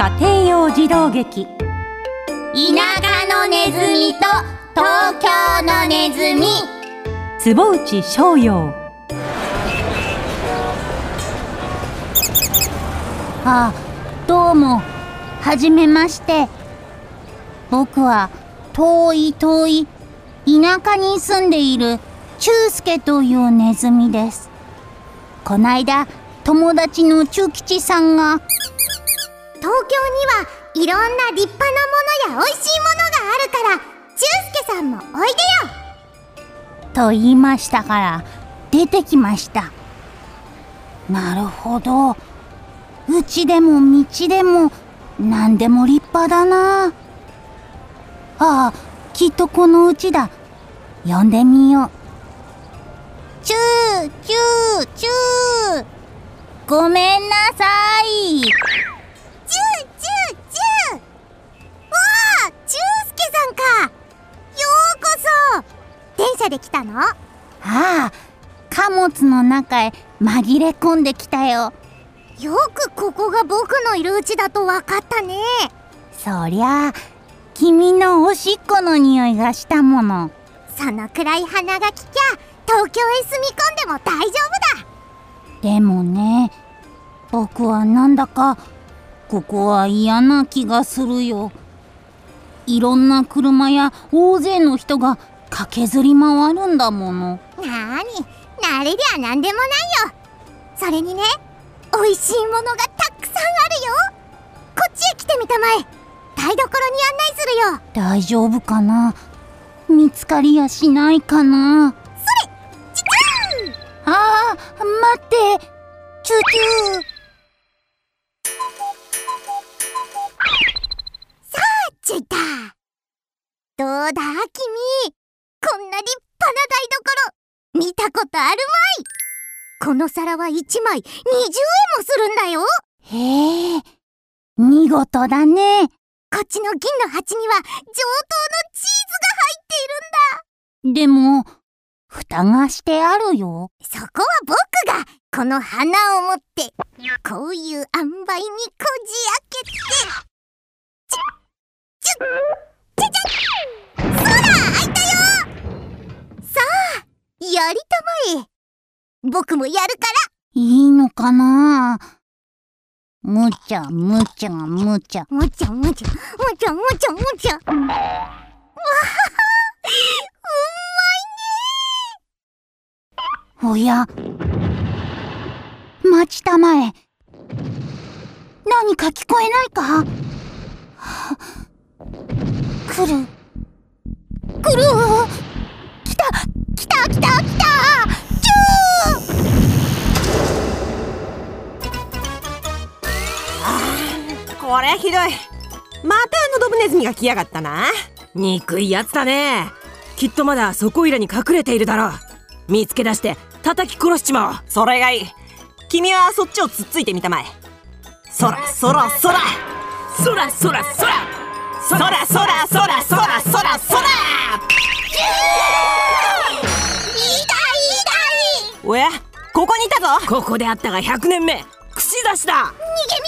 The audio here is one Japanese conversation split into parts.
家庭用児童劇。田舎のネズミと東京のネズミ。坪内逍遥あどうも。はじめまして。僕は遠い遠い田舎に住んでいるチュウスケというネズミです。こないだ友達のチュ吉さんが東京にはいろんな立派なものや美味しいものがあるからチュウスケさんもおいでよ。と言いましたから出てきました。なるほど。うちでも道でも何でも立派だな。ああきっとこのうちだ。呼んでみよう。チューチューチュー。ごめんなさい。で来たの？ああ貨物の中へ紛れ込んできたよ。よくここが僕のいるうちだと分かったね。そりゃあ君のおしっこの匂いがしたもの。そのくらい鼻が利きゃ東京へ住み込んでも大丈夫だ。でもね僕はなんだかここは嫌な気がするよ。いろんな車や大勢の人が駆けずり回るんだもの。なーに慣れりゃなんでもないよ。それにね美味しいものがたくさんあるよ。こっちへ来てみたまえ。台所に案内するよ。大丈夫かな？見つかりやしないかな？それちちゃああ待って。チュチュさたことあるまい。この皿は1枚20円もするんだよ。へえ見事だね。こっちの銀の鉢には上等のチーズが入っているんだ。でも蓋がしてあるよ。そこは僕がこの花を持ってこういう塩梅にこじ開けて。ちゅちゅちゃちゃやりたまえ。僕もやるから。いいのかな？むちゃむちゃむちゃ。むちゃむちゃ。むちゃむちゃむちゃ。わははおや？待ちたまえ。何か聞こえないか？は来るこれひどい。またあのドブネズミが来やがったな。憎いやつだね。きっとまだそこいらに隠れているだろう。見つけ出して叩き殺しちまおう。それがいい。君はそっちをつっついてみたまえ。そらそらそら。そらそらそら。そらそらそらそらそらそら。おやここにいたぞ。ここであったが100年目。串刺しだ。逃げ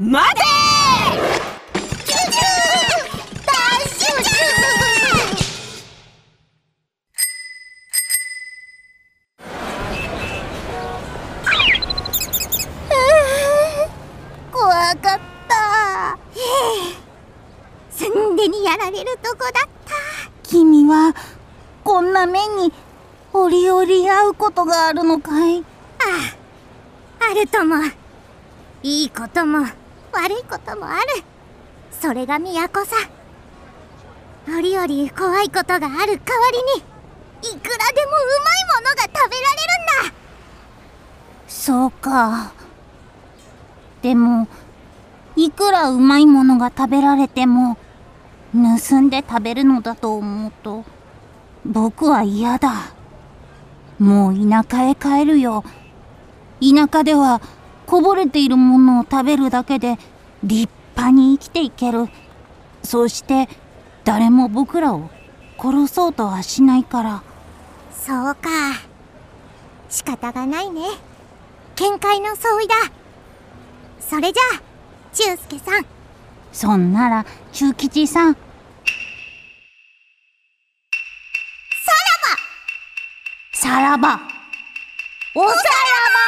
待て怖かったすんでにやられるとこだった君はこんな目に折々会うことがあるのかいあああるともいいことも悪いこともある。それが都さ。折々怖いことがある代わりにいくらでもうまいものが食べられるんだ。そうか。でもいくらうまいものが食べられても盗んで食べるのだと思うと僕は嫌だ。もう田舎へ帰るよ。田舎ではこぼれているものを食べるだけで立派に生きていける。そして誰も僕らを殺そうとはしないから。そうか。仕方がないね。見解の相違。だそれじゃあ中介さん。そんなら中吉さん。さらば。さらば。おさらば